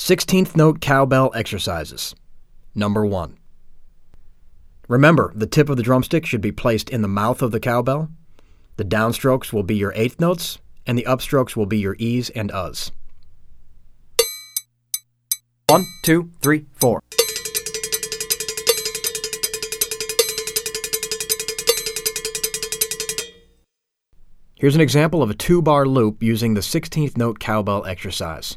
16th note cowbell exercises. Number 1. Remember, the tip of the drumstick should be placed in the mouth of the cowbell. The downstrokes will be your eighth notes, and the upstrokes will be your E's and U's. One, two, three, four. Here's an example of a two bar loop using the 16th note cowbell exercise.